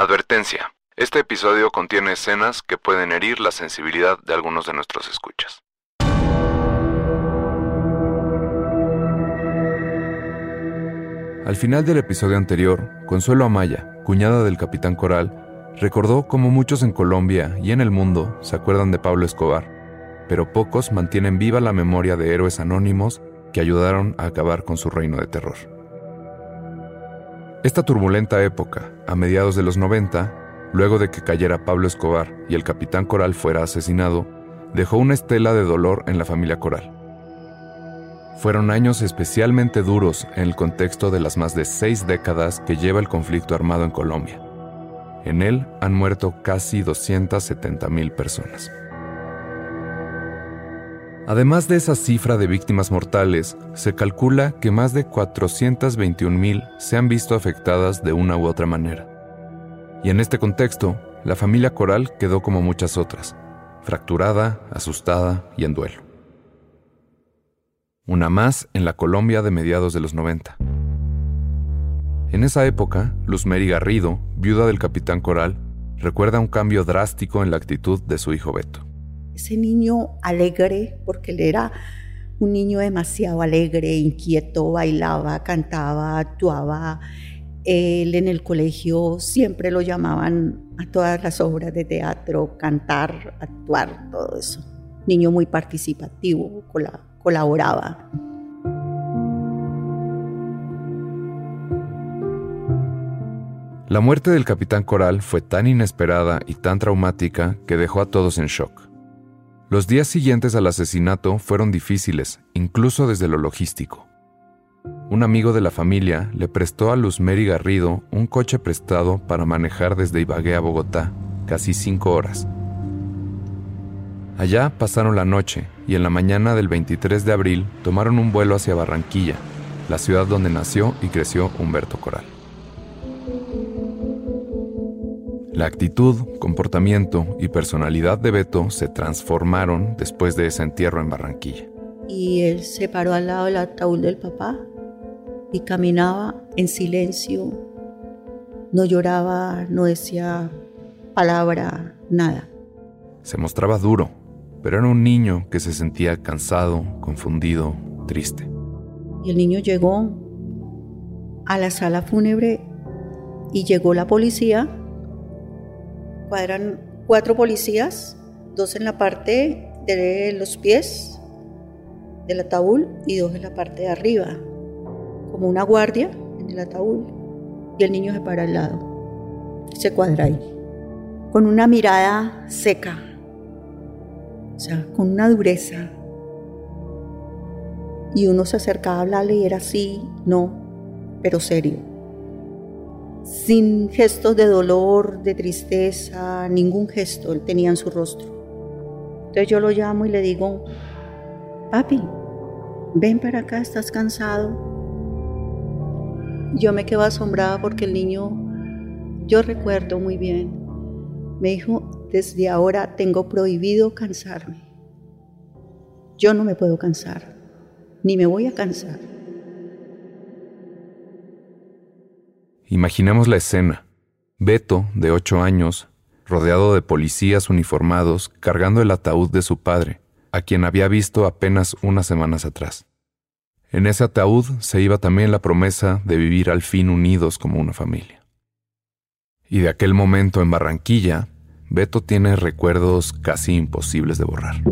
Advertencia. Este episodio contiene escenas que pueden herir la sensibilidad de algunos de nuestros escuchas. Al final del episodio anterior, Consuelo Amaya, cuñada del capitán Coral, recordó cómo muchos en Colombia y en el mundo se acuerdan de Pablo Escobar, pero pocos mantienen viva la memoria de héroes anónimos que ayudaron a acabar con su reino de terror. Esta turbulenta época, a mediados de los 90, luego de que cayera Pablo Escobar y el capitán Coral fuera asesinado, dejó una estela de dolor en la familia Coral. Fueron años especialmente duros en el contexto de las más de seis décadas que lleva el conflicto armado en Colombia. En él han muerto casi 270 mil personas. Además de esa cifra de víctimas mortales, se calcula que más de 421 mil se han visto afectadas de una u otra manera. Y en este contexto, la familia Coral quedó como muchas otras, fracturada, asustada y en duelo una más en la Colombia de mediados de los 90. En esa época, Luz Mary Garrido, viuda del capitán Coral, recuerda un cambio drástico en la actitud de su hijo Beto. Ese niño alegre, porque él era un niño demasiado alegre, inquieto, bailaba, cantaba, actuaba. Él en el colegio siempre lo llamaban a todas las obras de teatro, cantar, actuar, todo eso. Niño muy participativo, colaboraba. La muerte del capitán Coral fue tan inesperada y tan traumática que dejó a todos en shock. Los días siguientes al asesinato fueron difíciles, incluso desde lo logístico. Un amigo de la familia le prestó a Luz Mary Garrido un coche prestado para manejar desde Ibagué a Bogotá, casi cinco horas. Allá pasaron la noche y en la mañana del 23 de abril tomaron un vuelo hacia Barranquilla, la ciudad donde nació y creció Humberto Coral. La actitud, comportamiento y personalidad de Beto se transformaron después de ese entierro en Barranquilla. Y él se paró al lado del ataúd del papá y caminaba en silencio, no lloraba, no decía palabra, nada. Se mostraba duro, pero era un niño que se sentía cansado, confundido, triste. Y el niño llegó a la sala fúnebre y llegó la policía. Cuadran cuatro policías, dos en la parte de los pies del ataúd y dos en la parte de arriba, como una guardia en el ataúd. Y el niño se para al lado, se cuadra ahí, con una mirada seca, o sea, con una dureza. Y uno se acercaba a hablarle y era así, no, pero serio. Sin gestos de dolor, de tristeza, ningún gesto él tenía en su rostro. Entonces yo lo llamo y le digo, papi, ven para acá, estás cansado. Yo me quedo asombrada porque el niño, yo recuerdo muy bien, me dijo, desde ahora tengo prohibido cansarme. Yo no me puedo cansar, ni me voy a cansar. Imaginemos la escena. Beto, de ocho años, rodeado de policías uniformados cargando el ataúd de su padre, a quien había visto apenas unas semanas atrás. En ese ataúd se iba también la promesa de vivir al fin unidos como una familia. Y de aquel momento en Barranquilla, Beto tiene recuerdos casi imposibles de borrar.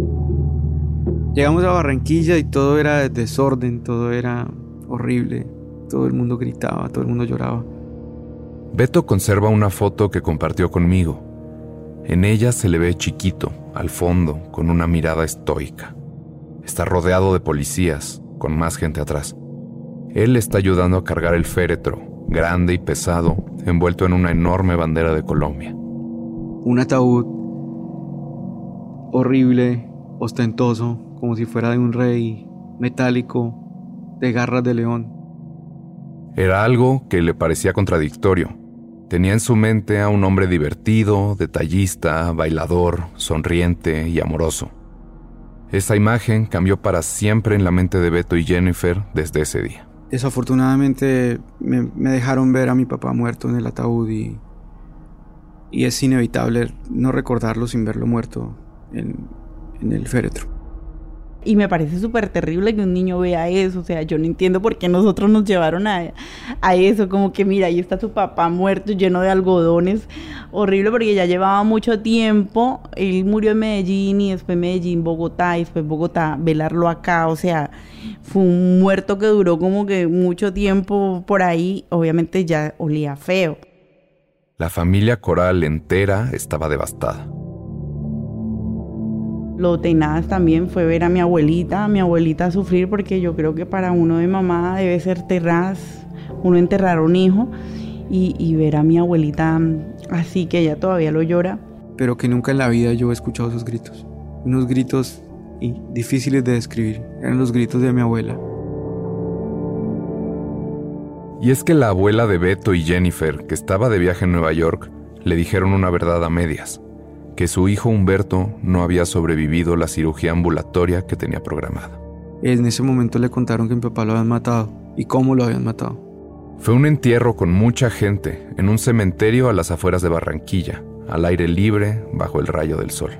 Llegamos a Barranquilla y todo era desorden, todo era horrible, todo el mundo gritaba, todo el mundo lloraba. Beto conserva una foto que compartió conmigo. En ella se le ve chiquito, al fondo, con una mirada estoica. Está rodeado de policías, con más gente atrás. Él está ayudando a cargar el féretro, grande y pesado, envuelto en una enorme bandera de Colombia. Un ataúd horrible, ostentoso, como si fuera de un rey, metálico, de garras de león. Era algo que le parecía contradictorio. Tenía en su mente a un hombre divertido, detallista, bailador, sonriente y amoroso. Esa imagen cambió para siempre en la mente de Beto y Jennifer desde ese día. Desafortunadamente me, dejaron ver a mi papá muerto en el ataúd y, y es inevitable no recordarlo sin verlo muerto en, en el féretro. Y me parece súper terrible que un niño vea eso. O sea, yo no entiendo por qué nosotros nos llevaron a, a, eso. Como que, mira, ahí está tu papá muerto, lleno de algodones. Horrible porque ya llevaba mucho tiempo. Él murió en Medellín y después Medellín, Bogotá y después Bogotá, velarlo acá. O sea, fue un muerto que duró como que mucho tiempo por ahí. Obviamente ya olía feo. La familia coral entera estaba devastada. Lo tenaz también fue ver a mi abuelita, a mi abuelita sufrir, porque yo creo que para uno de mamá debe ser terraz, uno enterrar a un hijo y, ver a mi abuelita así que ella todavía lo llora. Pero que nunca en la vida yo he escuchado esos gritos. Unos gritos difíciles de describir. Eran los gritos de mi abuela. Y es que la abuela de Beto y Jennifer, que estaba de viaje en Nueva York, le dijeron una verdad a medias que su hijo Humberto no había sobrevivido la cirugía ambulatoria que tenía programada. En ese momento le contaron que mi papá lo habían matado y cómo lo habían matado. Fue un entierro con mucha gente en un cementerio a las afueras de Barranquilla, al aire libre, bajo el rayo del sol.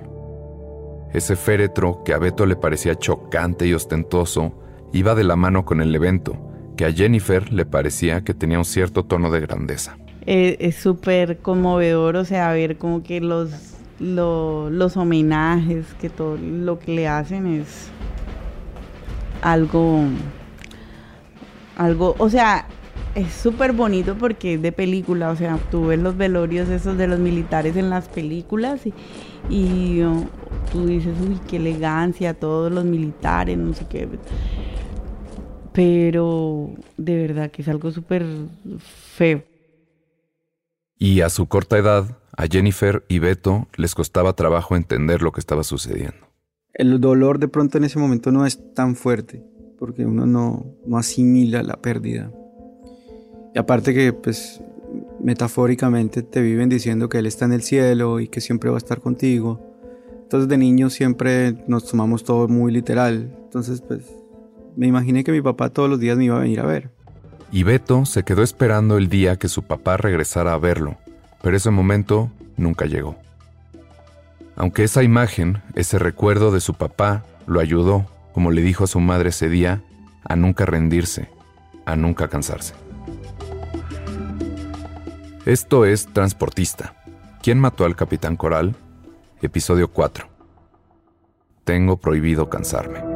Ese féretro que a Beto le parecía chocante y ostentoso iba de la mano con el evento, que a Jennifer le parecía que tenía un cierto tono de grandeza. Eh, es súper conmovedor, o sea, ver como que los los homenajes, que todo lo que le hacen es algo, algo, o sea, es súper bonito porque es de película, o sea, tú ves los velorios esos de los militares en las películas y, oh, tú dices, uy, qué elegancia, todos los militares, no sé qué. Pero de verdad que es algo súper feo. Y a su corta edad, a Jennifer y Beto les costaba trabajo entender lo que estaba sucediendo. El dolor de pronto en ese momento no es tan fuerte, porque uno no, no asimila la pérdida. Y aparte que, pues, metafóricamente te viven diciendo que Él está en el cielo y que siempre va a estar contigo. Entonces de niño siempre nos tomamos todo muy literal. Entonces, pues, me imaginé que mi papá todos los días me iba a venir a ver. Y Beto se quedó esperando el día que su papá regresara a verlo pero ese momento nunca llegó. Aunque esa imagen, ese recuerdo de su papá, lo ayudó, como le dijo a su madre ese día, a nunca rendirse, a nunca cansarse. Esto es Transportista. ¿Quién mató al capitán Coral? Episodio 4. Tengo prohibido cansarme.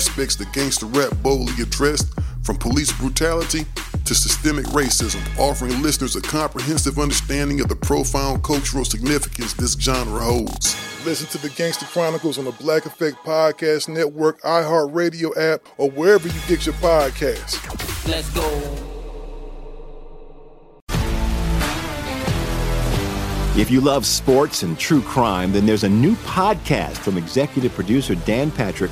that gangster rap boldly addressed, from police brutality to systemic racism, offering listeners a comprehensive understanding of the profound cultural significance this genre holds. Listen to the Gangster Chronicles on the Black Effect Podcast Network, iHeartRadio app, or wherever you get your podcasts. Let's go. If you love sports and true crime, then there's a new podcast from executive producer Dan Patrick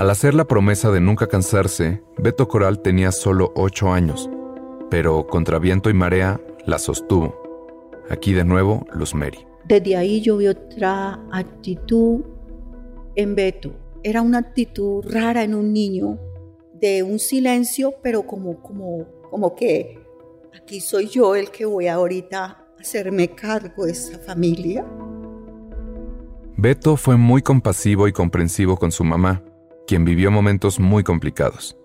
Al hacer la promesa de nunca cansarse, Beto Coral tenía solo ocho años, pero contra viento y marea la sostuvo. Aquí de nuevo, Luz Mary. Desde ahí yo vi otra actitud en Beto. Era una actitud rara en un niño, de un silencio, pero como, como, como que aquí soy yo el que voy ahorita a hacerme cargo de esa familia. Beto fue muy compasivo y comprensivo con su mamá, quien vivió momentos muy complicados.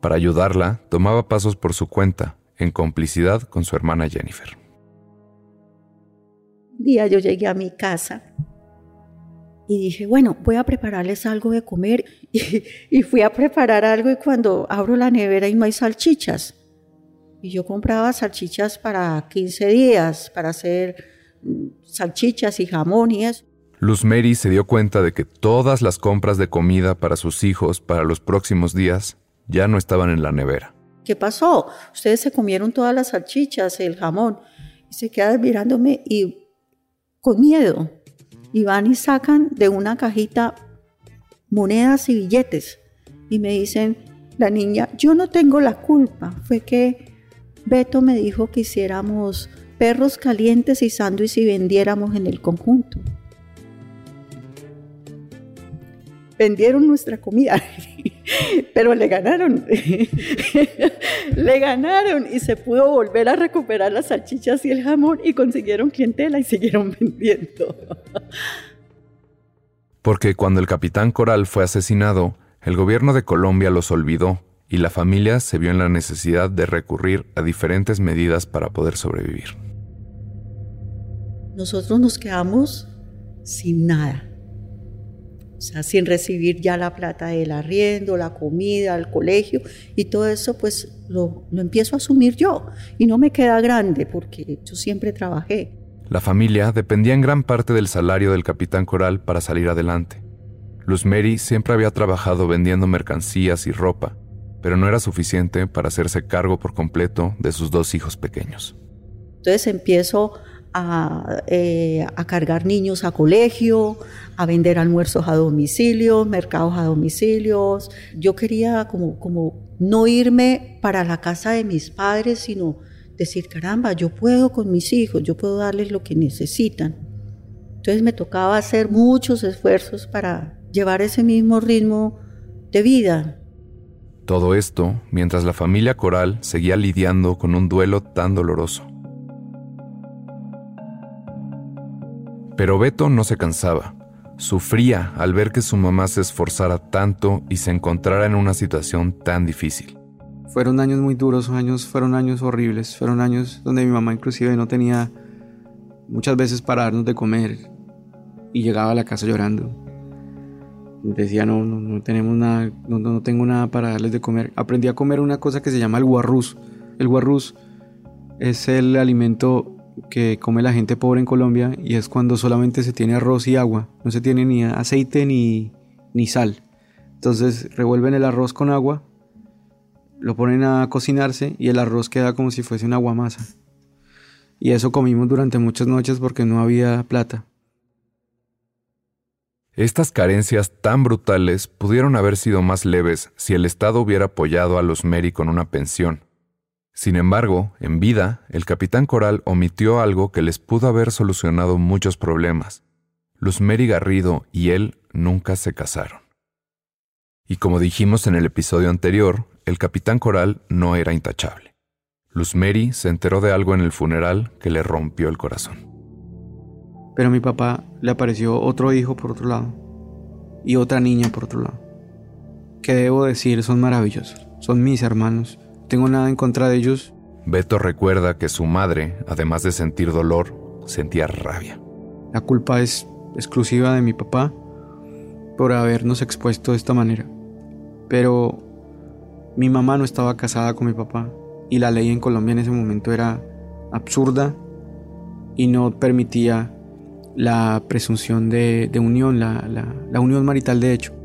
Para ayudarla, tomaba pasos por su cuenta, en complicidad con su hermana Jennifer. Un día yo llegué a mi casa y dije, bueno, voy a prepararles algo de comer. Y, fui a preparar algo y cuando abro la nevera y no hay salchichas. Y yo compraba salchichas para 15 días, para hacer mm, salchichas y jamón y eso. Luz Mary se dio cuenta de que todas las compras de comida para sus hijos para los próximos días ya no estaban en la nevera. ¿Qué pasó? Ustedes se comieron todas las salchichas, el jamón. Y se quedan mirándome y con miedo. Y van y sacan de una cajita monedas y billetes. Y me dicen, la niña, yo no tengo la culpa. Fue que Beto me dijo que hiciéramos perros calientes y sándwiches y vendiéramos en el conjunto. Vendieron nuestra comida, pero le ganaron, le ganaron y se pudo volver a recuperar las salchichas y el jamón y consiguieron clientela y siguieron vendiendo. Porque cuando el capitán Coral fue asesinado, el gobierno de Colombia los olvidó y la familia se vio en la necesidad de recurrir a diferentes medidas para poder sobrevivir. Nosotros nos quedamos sin nada o sea, sin recibir ya la plata del arriendo, la comida, el colegio y todo eso, pues lo, lo, empiezo a asumir yo y no me queda grande porque yo siempre trabajé. La familia dependía en gran parte del salario del capitán Coral para salir adelante. Luz Mary siempre había trabajado vendiendo mercancías y ropa, pero no era suficiente para hacerse cargo por completo de sus dos hijos pequeños. Entonces empiezo a, eh, a, cargar niños a colegio, a vender almuerzos a domicilio, mercados a domicilios. Yo quería como, como no irme para la casa de mis padres, sino decir, caramba, yo puedo con mis hijos, yo puedo darles lo que necesitan. Entonces me tocaba hacer muchos esfuerzos para llevar ese mismo ritmo de vida. Todo esto mientras la familia Coral seguía lidiando con un duelo tan doloroso. Pero Beto no se cansaba. Sufría al ver que su mamá se esforzara tanto y se encontrara en una situación tan difícil. Fueron años muy duros, años, fueron años horribles, fueron años donde mi mamá inclusive no tenía muchas veces para darnos de comer. y llegaba a la casa llorando. Decía, no, no, no tenemos nada, no, no tengo nada para darles de comer. Aprendí a comer una cosa que se llama el guarrús. El guarrús es el alimento que come la gente pobre en Colombia y es cuando solamente se tiene arroz y agua. No se tiene ni aceite ni, ni sal. Entonces revuelven el arroz con agua, lo ponen a cocinarse y el arroz queda como si fuese una aguamasa. Y eso comimos durante muchas noches porque no había plata. Estas carencias tan brutales pudieron haber sido más leves si el Estado hubiera apoyado a los Meri con una pensión. Sin embargo, en vida, el capitán Coral omitió algo que les pudo haber solucionado muchos problemas. Luz Mary Garrido y él nunca se casaron. Y como dijimos en el episodio anterior, el capitán Coral no era intachable. Luz Mary se enteró de algo en el funeral que le rompió el corazón. Pero a mi papá le apareció otro hijo por otro lado y otra niña por otro lado. Que debo decir, son maravillosos. Son mis hermanos. Tengo nada en contra de ellos. Beto recuerda que su madre, además de sentir dolor, sentía rabia. La culpa es exclusiva de mi papá por habernos expuesto de esta manera. Pero mi mamá no estaba casada con mi papá y la ley en Colombia en ese momento era absurda y no permitía la presunción de, unión, la, la unión marital de hecho.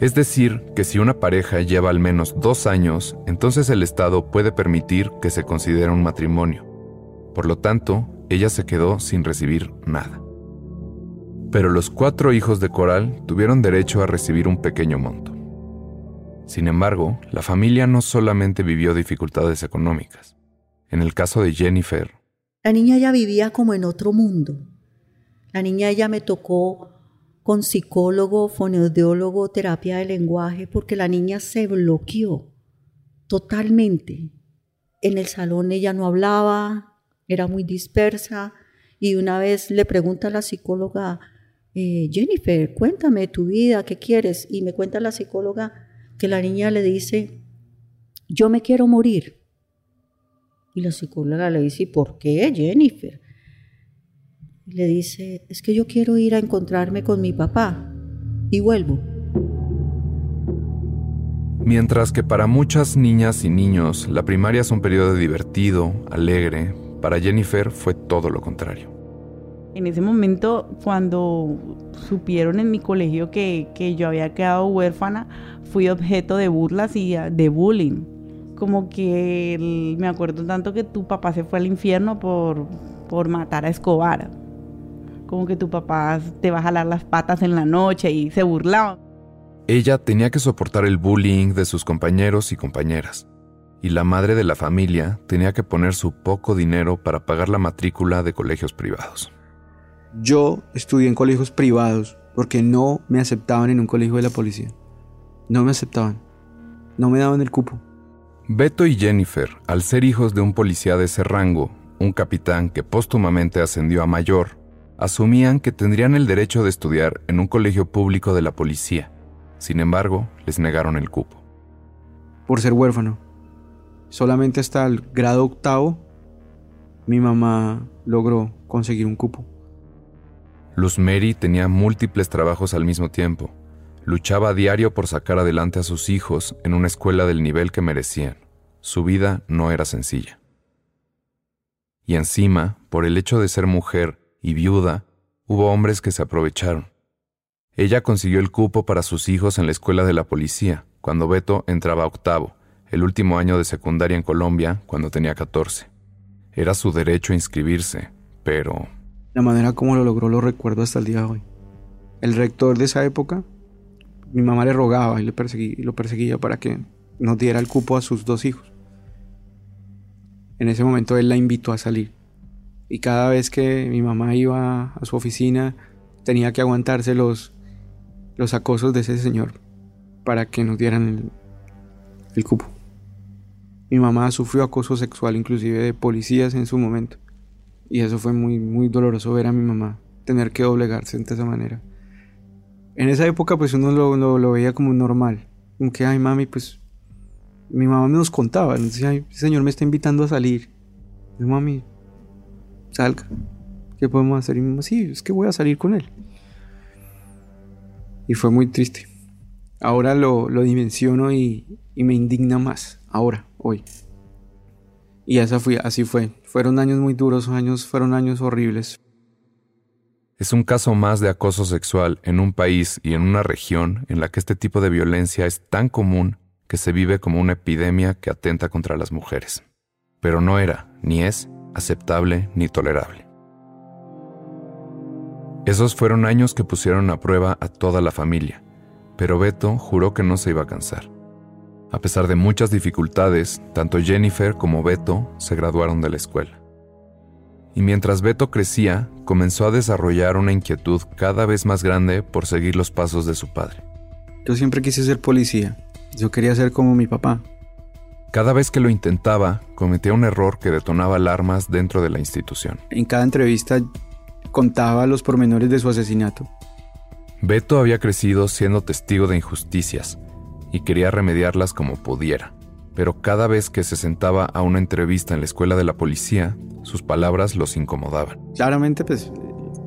Es decir, que si una pareja lleva al menos dos años, entonces el Estado puede permitir que se considere un matrimonio. Por lo tanto, ella se quedó sin recibir nada. Pero los cuatro hijos de Coral tuvieron derecho a recibir un pequeño monto. Sin embargo, la familia no solamente vivió dificultades económicas. En el caso de Jennifer, la niña ya vivía como en otro mundo. La niña ya me tocó con psicólogo, fonoaudiólogo, terapia de lenguaje, porque la niña se bloqueó totalmente. En el salón ella no hablaba, era muy dispersa, y una vez le pregunta a la psicóloga, eh, Jennifer, cuéntame tu vida, ¿qué quieres? Y me cuenta la psicóloga que la niña le dice, yo me quiero morir. Y la psicóloga le dice, ¿por qué, Jennifer? Y le dice, es que yo quiero ir a encontrarme con mi papá y vuelvo. Mientras que para muchas niñas y niños la primaria es un periodo divertido, alegre, para Jennifer fue todo lo contrario. En ese momento, cuando supieron en mi colegio que, que yo había quedado huérfana, fui objeto de burlas y ah, de bullying. Como que me acuerdo tanto que tu papá se fue al infierno por, por matar a Escobar. Como que tu papá te va a jalar las patas en la noche y se burlaba. Ella tenía que soportar el bullying de sus compañeros y compañeras. Y la madre de la familia tenía que poner su poco dinero para pagar la matrícula de colegios privados. Yo estudié en colegios privados porque no me aceptaban en un colegio de la policía. No me aceptaban. No me daban el cupo. Beto y Jennifer, al ser hijos de un policía de ese rango, un capitán que póstumamente ascendió a mayor, asumían que tendrían el derecho de estudiar en un colegio público de la policía. Sin embargo, les negaron el cupo. Por ser huérfano. Solamente hasta el grado octavo, mi mamá logró conseguir un cupo. Luz Mary tenía múltiples trabajos al mismo tiempo Luchaba a diario por sacar adelante a sus hijos en una escuela del nivel que merecían. Su vida no era sencilla. Y encima, por el hecho de ser mujer y viuda, hubo hombres que se aprovecharon. Ella consiguió el cupo para sus hijos en la escuela de la policía, cuando Beto entraba a octavo, el último año de secundaria en Colombia, cuando tenía 14. Era su derecho a inscribirse, pero... La manera como lo logró lo recuerdo hasta el día de hoy. El rector de esa época mi mamá le rogaba y, le lo perseguía para que nos diera el cupo a sus dos hijos. En ese momento él la invitó a salir. Y cada vez que mi mamá iba a su oficina, tenía que aguantarse los, los acosos de ese señor para que nos dieran el, el cupo. Mi mamá sufrió acoso sexual inclusive de policías en su momento. Y eso fue muy, muy doloroso ver a mi mamá tener que doblegarse de esa manera en esa época pues uno lo, veía como normal. Como que, ay mami, pues mi mamá me nos contaba, decía, ay, señor me está invitando a salir. Mami, salga. ¿Qué podemos hacer? Y sí, es que voy a salir con él. y fue muy triste. Ahora lo, lo dimensiono y, y, me indigna más, ahora, hoy. Y esa fui, así fue. Fueron años muy duros, años, fueron años horribles. Es un caso más de acoso sexual en un país y en una región en la que este tipo de violencia es tan común que se vive como una epidemia que atenta contra las mujeres. Pero no era, ni es, aceptable ni tolerable. Esos fueron años que pusieron a prueba a toda la familia, pero Beto juró que no se iba a cansar. A pesar de muchas dificultades, tanto Jennifer como Beto se graduaron de la escuela. Y mientras Beto crecía, comenzó a desarrollar una inquietud cada vez más grande por seguir los pasos de su padre. Yo siempre quise ser policía. Yo quería ser como mi papá. Cada vez que lo intentaba, cometía un error que detonaba alarmas dentro de la institución. En cada entrevista contaba los pormenores de su asesinato. Beto había crecido siendo testigo de injusticias y quería remediarlas como pudiera, pero cada vez que se sentaba a una entrevista en la escuela de la policía, sus palabras los incomodaban. Claramente, pues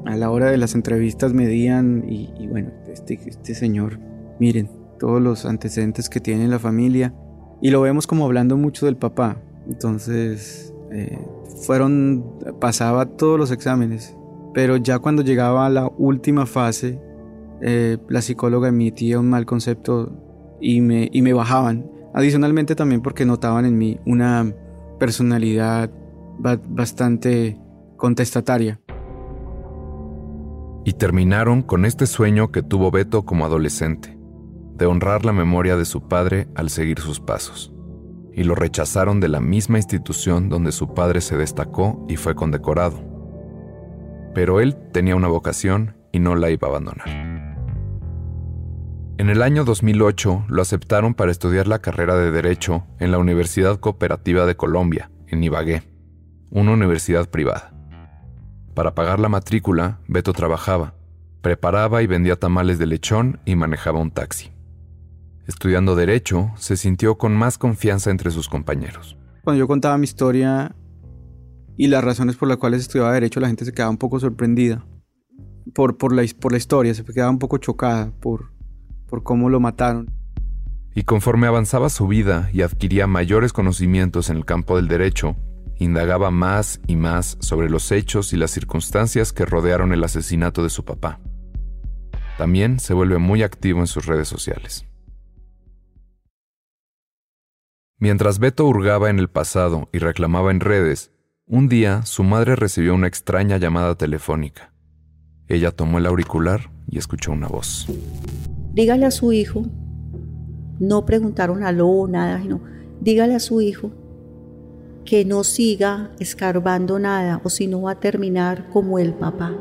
a la hora de las entrevistas medían y, y bueno, este, este señor, miren, todos los antecedentes que tiene la familia y lo vemos como hablando mucho del papá. Entonces, eh, fueron, pasaba todos los exámenes, pero ya cuando llegaba a la última fase, eh, la psicóloga emitía un mal concepto y me, y me bajaban. Adicionalmente también porque notaban en mí una personalidad bastante contestataria. Y terminaron con este sueño que tuvo Beto como adolescente, de honrar la memoria de su padre al seguir sus pasos. Y lo rechazaron de la misma institución donde su padre se destacó y fue condecorado. Pero él tenía una vocación y no la iba a abandonar. En el año 2008 lo aceptaron para estudiar la carrera de Derecho en la Universidad Cooperativa de Colombia, en Ibagué, una universidad privada. Para pagar la matrícula, Beto trabajaba, preparaba y vendía tamales de lechón y manejaba un taxi. Estudiando Derecho, se sintió con más confianza entre sus compañeros. Cuando yo contaba mi historia y las razones por las cuales estudiaba Derecho, la gente se quedaba un poco sorprendida por, por, la, por la historia, se quedaba un poco chocada por, por cómo lo mataron. Y conforme avanzaba su vida y adquiría mayores conocimientos en el campo del derecho, indagaba más y más sobre los hechos y las circunstancias que rodearon el asesinato de su papá. También se vuelve muy activo en sus redes sociales. Mientras Beto hurgaba en el pasado y reclamaba en redes, un día su madre recibió una extraña llamada telefónica. Ella tomó el auricular y escuchó una voz dígale a su hijo, no preguntaron a lo nada, sino dígale a su hijo que no siga escarbando nada o si no va a terminar como el papá.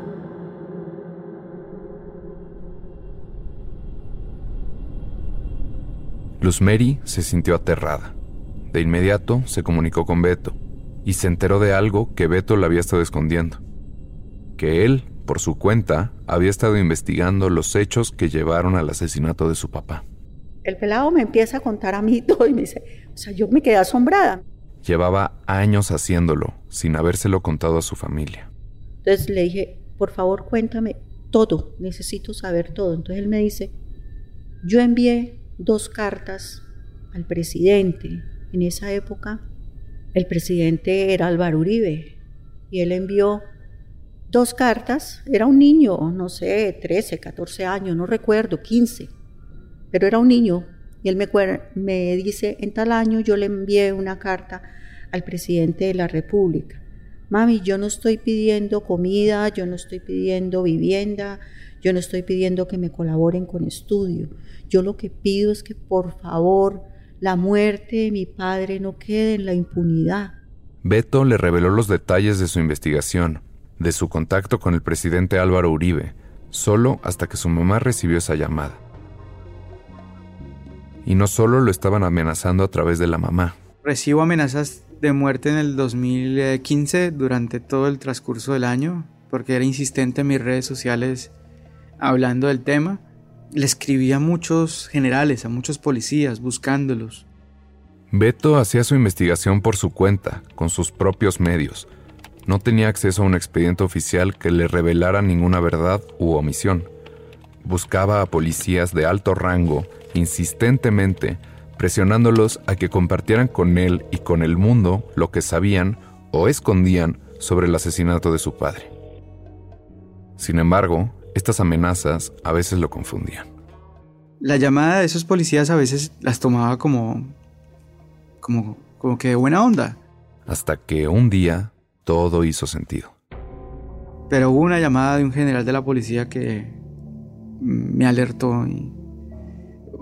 Luz Mary se sintió aterrada. De inmediato se comunicó con Beto y se enteró de algo que Beto le había estado escondiendo. Que él por su cuenta, había estado investigando los hechos que llevaron al asesinato de su papá. El pelado me empieza a contar a mí todo y me dice, o sea, yo me quedé asombrada. Llevaba años haciéndolo, sin habérselo contado a su familia. Entonces le dije, por favor cuéntame todo, necesito saber todo. Entonces él me dice, yo envié dos cartas al presidente. En esa época el presidente era Álvaro Uribe y él envió dos cartas, era un niño, no sé, 13, 14 años, no recuerdo, 15, pero era un niño. Y él me, me dice, en tal año yo le envié una carta al presidente de la República. Mami, yo no estoy pidiendo comida, yo no estoy pidiendo vivienda, yo no estoy pidiendo que me colaboren con estudio. Yo lo que pido es que por favor la muerte de mi padre no quede en la impunidad. Beto le reveló los detalles de su investigación, de su contacto con el presidente Álvaro Uribe, solo hasta que su mamá recibió esa llamada. Y no solo lo estaban amenazando a través de la mamá. Recibo amenazas de muerte en el 2015 durante todo el transcurso del año, porque era insistente en mis redes sociales hablando del tema. Le escribí a muchos generales, a muchos policías, buscándolos. Beto hacía su investigación por su cuenta, con sus propios medios, no tenía acceso a un expediente oficial que le revelara ninguna verdad u omisión. buscaba a policías de alto rango insistentemente, presionándolos a que compartieran con él y con el mundo lo que sabían o escondían sobre el asesinato de su padre. Sin embargo, estas amenazas a veces lo confundían. La llamada de esos policías a veces las tomaba como, como, como que de buena onda. Hasta que un día todo hizo sentido. Pero hubo una llamada de un general de la policía que me alertó. Y...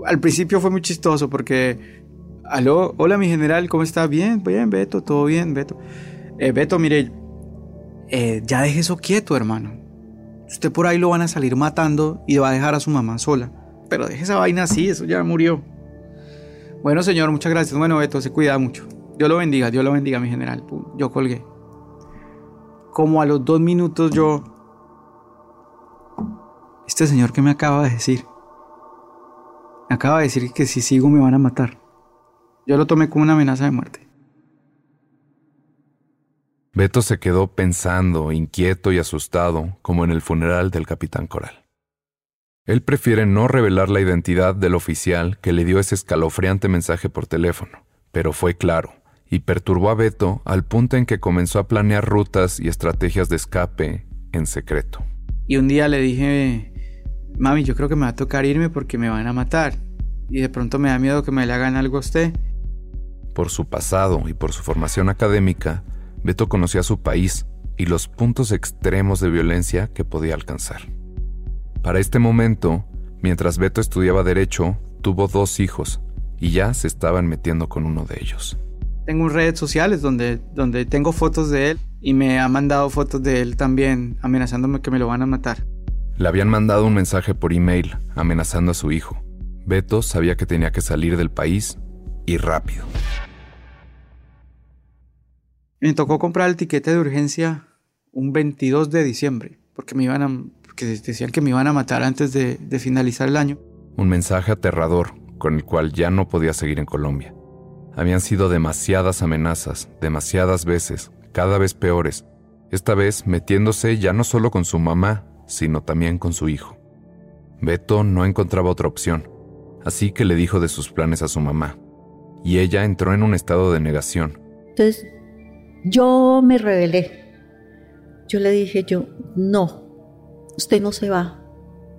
Al principio fue muy chistoso porque, aló, hola mi general, ¿cómo está? Bien, bien, Beto, todo bien, Beto. Eh, Beto, mire, eh, ya deje eso quieto, hermano. Usted por ahí lo van a salir matando y va a dejar a su mamá sola. Pero deje esa vaina así, eso ya murió. Bueno, señor, muchas gracias. Bueno, Beto, se cuida mucho. Dios lo bendiga, Dios lo bendiga, mi general. Yo colgué. Como a los dos minutos yo... Este señor que me acaba de decir. Me acaba de decir que si sigo me van a matar. Yo lo tomé como una amenaza de muerte. Beto se quedó pensando, inquieto y asustado, como en el funeral del capitán Coral. Él prefiere no revelar la identidad del oficial que le dio ese escalofriante mensaje por teléfono, pero fue claro y perturbó a Beto al punto en que comenzó a planear rutas y estrategias de escape en secreto. Y un día le dije, mami, yo creo que me va a tocar irme porque me van a matar. Y de pronto me da miedo que me le hagan algo a usted. Por su pasado y por su formación académica, Beto conocía su país y los puntos extremos de violencia que podía alcanzar. Para este momento, mientras Beto estudiaba derecho, tuvo dos hijos y ya se estaban metiendo con uno de ellos. Tengo redes sociales donde, donde tengo fotos de él y me ha mandado fotos de él también amenazándome que me lo van a matar. Le habían mandado un mensaje por email amenazando a su hijo. Beto sabía que tenía que salir del país y rápido. Me tocó comprar el tiquete de urgencia un 22 de diciembre, porque me iban a, porque decían que me iban a matar antes de, de finalizar el año. Un mensaje aterrador con el cual ya no podía seguir en Colombia. Habían sido demasiadas amenazas, demasiadas veces, cada vez peores, esta vez metiéndose ya no solo con su mamá, sino también con su hijo. Beto no encontraba otra opción, así que le dijo de sus planes a su mamá, y ella entró en un estado de negación. Entonces yo me rebelé. Yo le dije yo, no, usted no se va.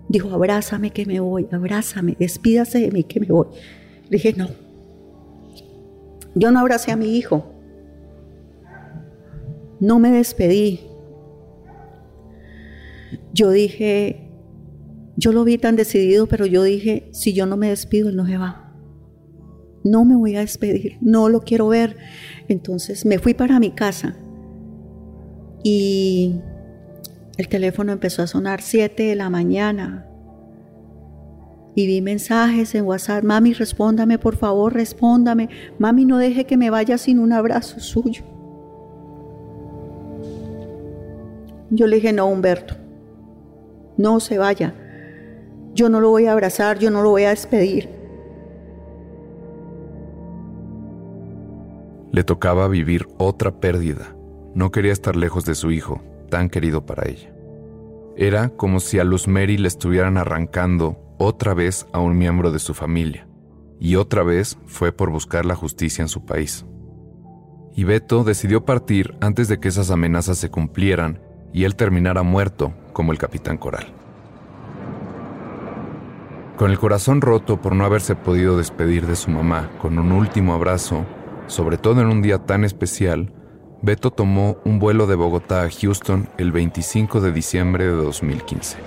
Dijo, abrázame que me voy, abrázame, despídase de mí que me voy. Le dije, no. Yo no abracé a mi hijo. No me despedí. Yo dije, yo lo vi tan decidido, pero yo dije, si yo no me despido, él no se va no me voy a despedir, no lo quiero ver. Entonces me fui para mi casa y el teléfono empezó a sonar 7 de la mañana. Y vi mensajes en WhatsApp, mami, respóndame, por favor, respóndame. Mami, no deje que me vaya sin un abrazo suyo. Yo le dije, no, Humberto, no se vaya. Yo no lo voy a abrazar, yo no lo voy a despedir. Le tocaba vivir otra pérdida. No quería estar lejos de su hijo, tan querido para ella. Era como si a Luz Mary le estuvieran arrancando otra vez a un miembro de su familia, y otra vez fue por buscar la justicia en su país. Y Beto decidió partir antes de que esas amenazas se cumplieran y él terminara muerto como el capitán Coral. Con el corazón roto por no haberse podido despedir de su mamá con un último abrazo, sobre todo en un día tan especial, Beto tomó un vuelo de Bogotá a Houston el 25 de diciembre de 2015.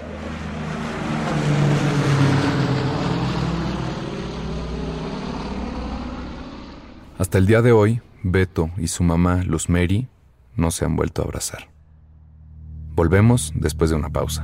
Hasta el día de hoy, Beto y su mamá, Luz Mary, no se han vuelto a abrazar. Volvemos después de una pausa.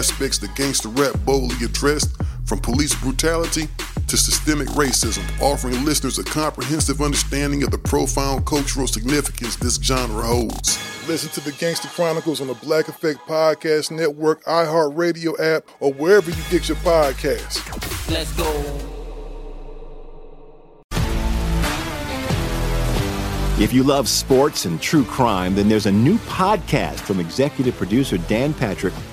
that gangster rap boldly addressed, from police brutality to systemic racism, offering listeners a comprehensive understanding of the profound cultural significance this genre holds. Listen to the Gangster Chronicles on the Black Effect Podcast Network, iHeartRadio app, or wherever you get your podcasts. Let's go. If you love sports and true crime, then there's a new podcast from executive producer Dan Patrick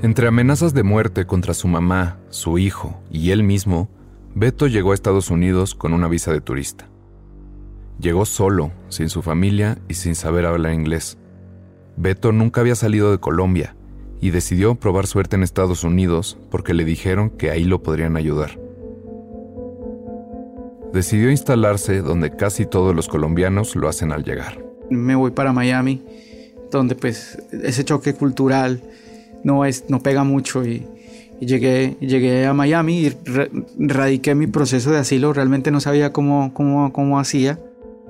Entre amenazas de muerte contra su mamá, su hijo y él mismo, Beto llegó a Estados Unidos con una visa de turista. Llegó solo, sin su familia y sin saber hablar inglés. Beto nunca había salido de Colombia y decidió probar suerte en Estados Unidos porque le dijeron que ahí lo podrían ayudar. Decidió instalarse donde casi todos los colombianos lo hacen al llegar. Me voy para Miami, donde pues ese choque cultural no, es, no pega mucho y, llegué, llegué a Miami y radiqué mi proceso de asilo. Realmente no sabía cómo, cómo, cómo hacía.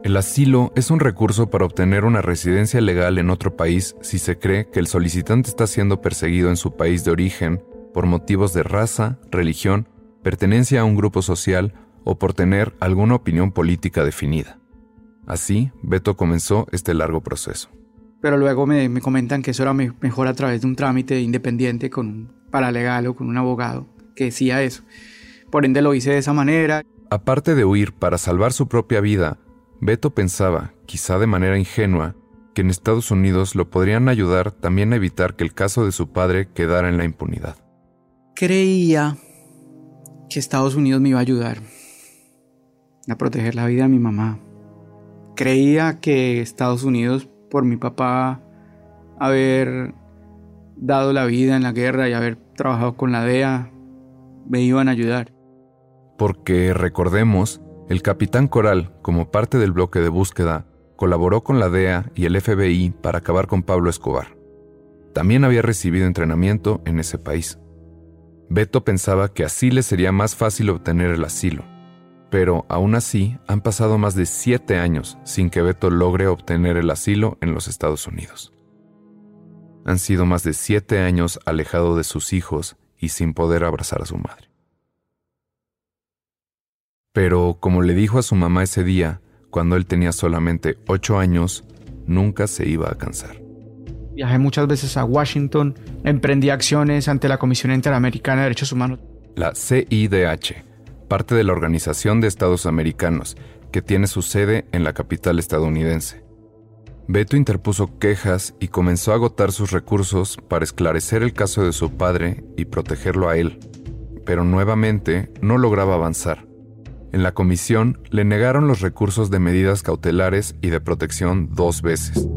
El asilo es un recurso para obtener una residencia legal en otro país si se cree que el solicitante está siendo perseguido en su país de origen por motivos de raza, religión, pertenencia a un grupo social o por tener alguna opinión política definida. Así, Beto comenzó este largo proceso. Pero luego me, me comentan que eso era me- mejor a través de un trámite independiente con un paralegal o con un abogado que decía eso. Por ende lo hice de esa manera. Aparte de huir para salvar su propia vida, Beto pensaba, quizá de manera ingenua, que en Estados Unidos lo podrían ayudar también a evitar que el caso de su padre quedara en la impunidad. Creía que Estados Unidos me iba a ayudar a proteger la vida de mi mamá. Creía que Estados Unidos, por mi papá haber dado la vida en la guerra y haber trabajado con la DEA, me iban a ayudar. Porque, recordemos, el capitán Coral, como parte del bloque de búsqueda, colaboró con la DEA y el FBI para acabar con Pablo Escobar. También había recibido entrenamiento en ese país. Beto pensaba que así le sería más fácil obtener el asilo. Pero aún así han pasado más de siete años sin que Beto logre obtener el asilo en los Estados Unidos. Han sido más de siete años alejado de sus hijos y sin poder abrazar a su madre. Pero, como le dijo a su mamá ese día, cuando él tenía solamente ocho años, nunca se iba a cansar. Viajé muchas veces a Washington, emprendí acciones ante la Comisión Interamericana de Derechos Humanos. La CIDH, parte de la Organización de Estados Americanos, que tiene su sede en la capital estadounidense. Beto interpuso quejas y comenzó a agotar sus recursos para esclarecer el caso de su padre y protegerlo a él, pero nuevamente no lograba avanzar. En la comisión le negaron los recursos de medidas cautelares y de protección dos veces.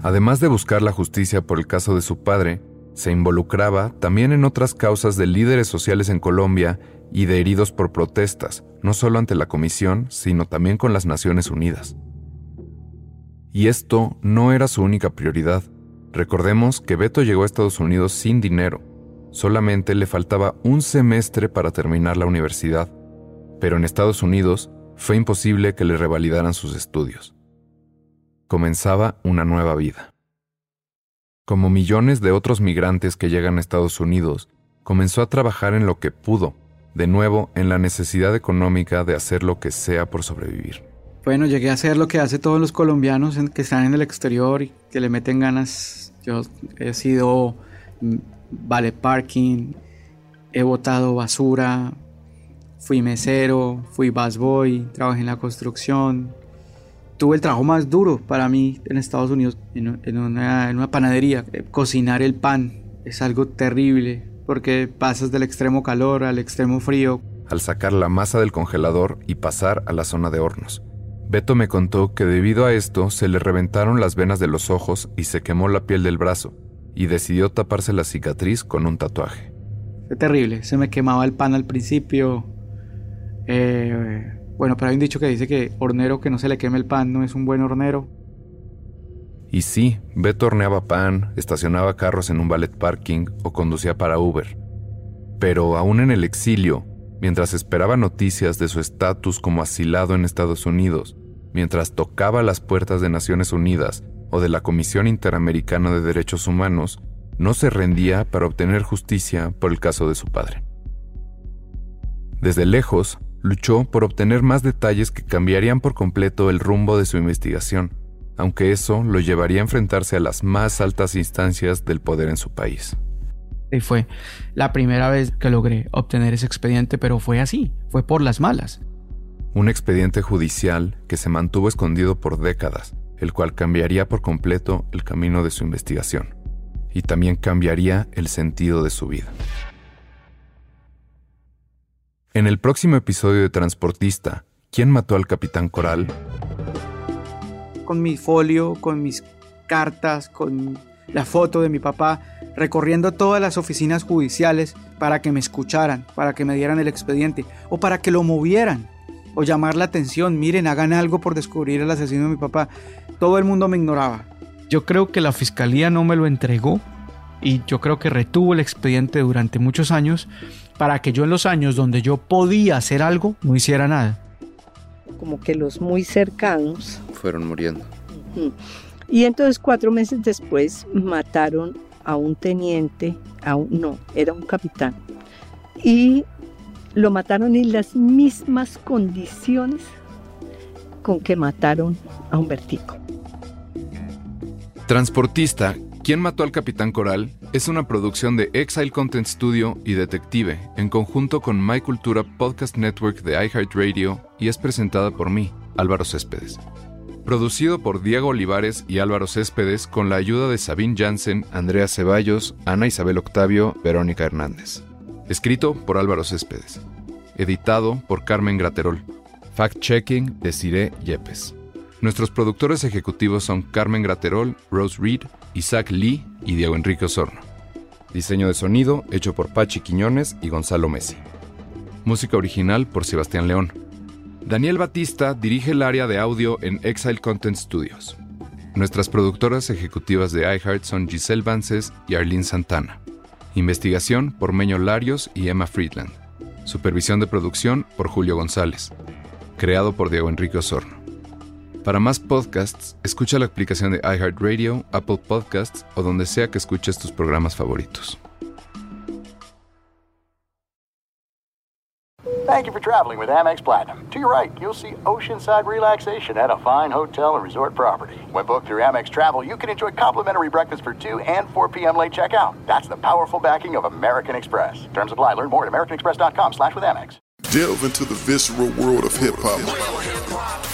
Además de buscar la justicia por el caso de su padre, Se involucraba también en otras causas de líderes sociales en Colombia y de heridos por protestas, no solo ante la Comisión, sino también con las Naciones Unidas. Y esto no era su única prioridad. Recordemos que Beto llegó a Estados Unidos sin dinero. Solamente le faltaba un semestre para terminar la universidad. Pero en Estados Unidos fue imposible que le revalidaran sus estudios. Comenzaba una nueva vida. Como millones de otros migrantes que llegan a Estados Unidos, comenzó a trabajar en lo que pudo, de nuevo en la necesidad económica de hacer lo que sea por sobrevivir. Bueno, llegué a hacer lo que hace todos los colombianos que están en el exterior y que le meten ganas. Yo he sido mm, vale parking, he botado basura, fui mesero, fui busboy, trabajé en la construcción. Tuve el trabajo más duro para mí en Estados Unidos, en, una, en una panadería. Cocinar el pan es algo terrible porque pasas del extremo calor al extremo frío. Al sacar la masa del congelador y pasar a la zona de hornos. Beto me contó que debido a esto se le reventaron las venas de los ojos y se quemó la piel del brazo, y decidió taparse la cicatriz con un tatuaje. Fue terrible, se me quemaba el pan al principio. Eh, bueno, pero hay un dicho que dice que hornero que no se le queme el pan no es un buen hornero. Y sí, Beto horneaba pan, estacionaba carros en un ballet parking o conducía para Uber. Pero aún en el exilio, mientras esperaba noticias de su estatus como asilado en Estados Unidos, mientras tocaba las puertas de Naciones Unidas o de la Comisión Interamericana de Derechos Humanos, no se rendía para obtener justicia por el caso de su padre. Desde lejos, luchó por obtener más detalles que cambiarían por completo el rumbo de su investigación aunque eso lo llevaría a enfrentarse a las más altas instancias del poder en su país. Y fue la primera vez que logré obtener ese expediente, pero fue así, fue por las malas. Un expediente judicial que se mantuvo escondido por décadas, el cual cambiaría por completo el camino de su investigación y también cambiaría el sentido de su vida. En el próximo episodio de Transportista, ¿quién mató al capitán Coral? con mi folio, con mis cartas, con la foto de mi papá, recorriendo todas las oficinas judiciales para que me escucharan, para que me dieran el expediente o para que lo movieran o llamar la atención, miren, hagan algo por descubrir el asesino de mi papá. Todo el mundo me ignoraba. Yo creo que la fiscalía no me lo entregó y yo creo que retuvo el expediente durante muchos años para que yo en los años donde yo podía hacer algo no hiciera nada como que los muy cercanos fueron muriendo. Y entonces cuatro meses después mataron a un teniente, a un, no, era un capitán. Y lo mataron en las mismas condiciones con que mataron a Humbertico. Transportista, ¿Quién mató al Capitán Coral? Es una producción de Exile Content Studio y Detective, en conjunto con My Cultura Podcast Network de iHeartRadio y es presentada por mí, Álvaro Céspedes. Producido por Diego Olivares y Álvaro Céspedes con la ayuda de Sabine Jansen, Andrea Ceballos, Ana Isabel Octavio, Verónica Hernández. Escrito por Álvaro Céspedes. Editado por Carmen Graterol. Fact-checking de Cire Yepes. Nuestros productores ejecutivos son Carmen Graterol, Rose Reed, Isaac Lee y Diego Enrique Osorno. Diseño de sonido hecho por Pachi Quiñones y Gonzalo Messi. Música original por Sebastián León. Daniel Batista dirige el área de audio en Exile Content Studios. Nuestras productoras ejecutivas de iHeart son Giselle Vances y Arlene Santana. Investigación por Meño Larios y Emma Friedland. Supervisión de producción por Julio González. Creado por Diego Enrique Osorno. Para más podcasts, escucha la aplicación de iHeartRadio, Apple Podcasts o donde sea que escuches tus programas favoritos. Thank you for traveling with Amex Platinum. To your right, you'll see oceanside relaxation at a fine hotel and resort property. When booked through Amex Travel, you can enjoy complimentary breakfast for 2 and 4 p.m. late checkout. That's the powerful backing of American Express. Terms apply. Learn more at americanexpress.com slash with Amex. Delve into the visceral world of hip-hop